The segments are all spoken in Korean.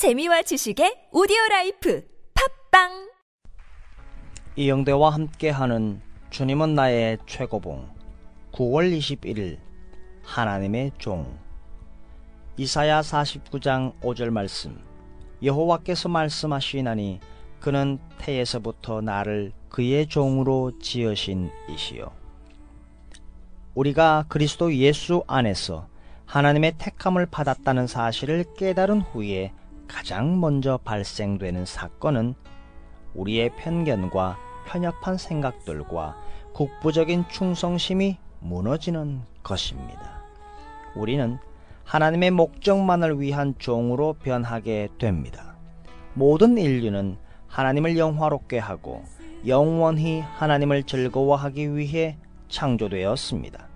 재미와 지식의 오디오 라이프 팟빵! 이영대와 함께하는 주님은 나의 최고봉 9월 21일 하나님의 종. 이사야 49장 5절 말씀 여호와께서 말씀하시나니 그는 태에서부터 나를 그의 종으로 지으신 이시요. 우리가 그리스도 예수 안에서 하나님의 택함을 받았다는 사실을 깨달은 후에 가장 먼저 발생되는 사건은 우리의 편견과 편협한 생각들과 국부적인 충성심이 무너지는 것입니다. 우리는 하나님의 목적만을 위한 종으로 변하게 됩니다. 모든 인류는 하나님을 영화롭게 하고 영원히 하나님을 즐거워하기 위해 창조되었습니다.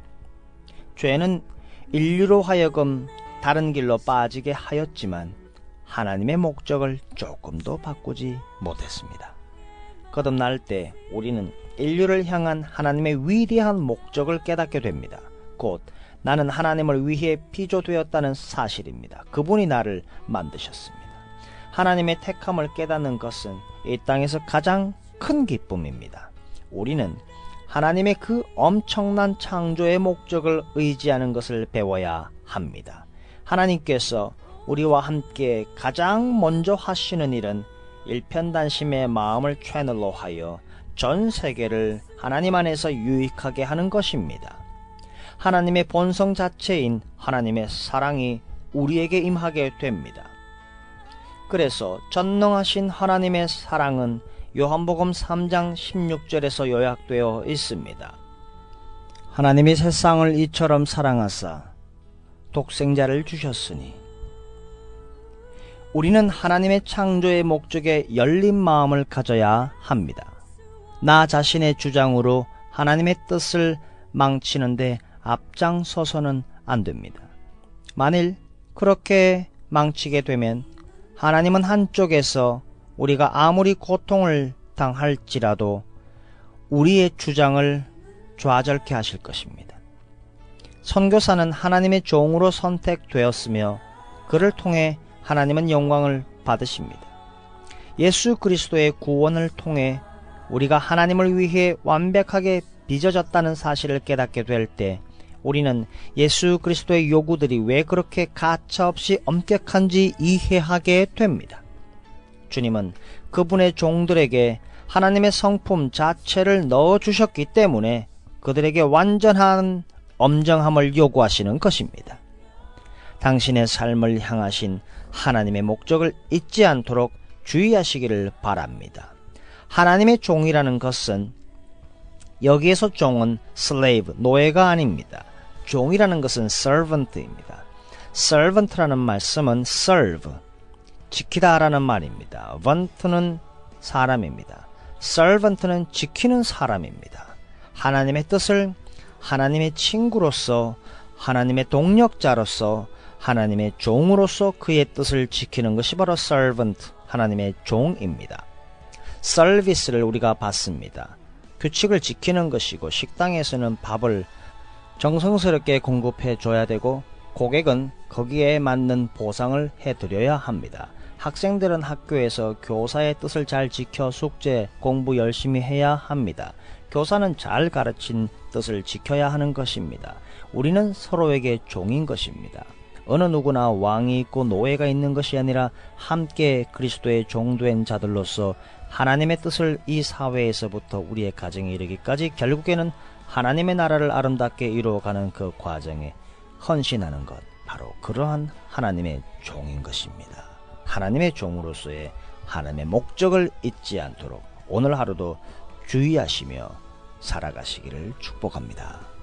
죄는 인류로 하여금 다른 길로 빠지게 하였지만 하나님의 목적을 조금도 바꾸지 못했습니다. 거듭날 때 우리는 인류를 향한 하나님의 위대한 목적을 깨닫게 됩니다. 곧 나는 하나님을 위해 피조되었다는 사실입니다. 그분이 나를 만드셨습니다. 하나님의 택함을 깨닫는 것은 이 땅에서 가장 큰 기쁨입니다. 우리는 하나님의 그 엄청난 창조의 목적을 의지하는 것을 배워야 합니다. 하나님께서 우리와 함께 가장 먼저 하시는 일은 일편단심의 마음을 채널로 하여 전 세계를 하나님 안에서 유익하게 하는 것입니다. 하나님의 본성 자체인 하나님의 사랑이 우리에게 임하게 됩니다. 그래서 전능하신 하나님의 사랑은 요한복음 3장 16절에서 요약되어 있습니다. 하나님이 세상을 이처럼 사랑하사 독생자를 주셨으니 우리는 하나님의 창조의 목적에 열린 마음을 가져야 합니다. 나 자신의 주장으로 하나님의 뜻을 망치는데 앞장서서는 안 됩니다. 만일 그렇게 망치게 되면 하나님은 한쪽에서 우리가 아무리 고통을 당할지라도 우리의 주장을 좌절케 하실 것입니다. 선교사는 하나님의 종으로 선택되었으며 그를 통해 하나님은 영광을 받으십니다. 예수 그리스도의 구원을 통해 우리가 하나님을 위해 완벽하게 빚어졌다는 사실을 깨닫게 될 때 우리는 예수 그리스도의 요구들이 왜 그렇게 가차없이 엄격한지 이해하게 됩니다. 주님은 그분의 종들에게 하나님의 성품 자체를 넣어주셨기 때문에 그들에게 완전한 엄정함을 요구하시는 것입니다. 당신의 삶을 향하신 하나님의 목적을 잊지 않도록 주의하시기를 바랍니다. 하나님의 종이라는 것은 여기에서 종은 slave, 노예가 아닙니다. 종이라는 것은 servant입니다. servant라는 말씀은 serve, 지키다라는 말입니다. vant는 사람입니다. servant는 지키는 사람입니다. 하나님의 뜻을 하나님의 친구로서 하나님의 동력자로서 하나님의 종으로서 그의 뜻을 지키는 것이 바로 servant, 하나님의 종입니다. 서비스를 우리가 받습니다. 규칙을 지키는 것이고 식당에서는 밥을 정성스럽게 공급해 줘야 되고 고객은 거기에 맞는 보상을 해드려야 합니다. 학생들은 학교에서 교사의 뜻을 잘 지켜 숙제, 공부 열심히 해야 합니다. 교사는 잘 가르친 뜻을 지켜야 하는 것입니다. 우리는 서로에게 종인 것입니다. 어느 누구나 왕이 있고 노예가 있는 것이 아니라 함께 그리스도의 종된 자들로서 하나님의 뜻을 이 사회에서부터 우리의 가정에 이르기까지 결국에는 하나님의 나라를 아름답게 이루어가는 그 과정에 헌신하는 것 바로 그러한 하나님의 종인 것입니다. 하나님의 종으로서의 하나님의 목적을 잊지 않도록 오늘 하루도 주의하시며 살아가시기를 축복합니다.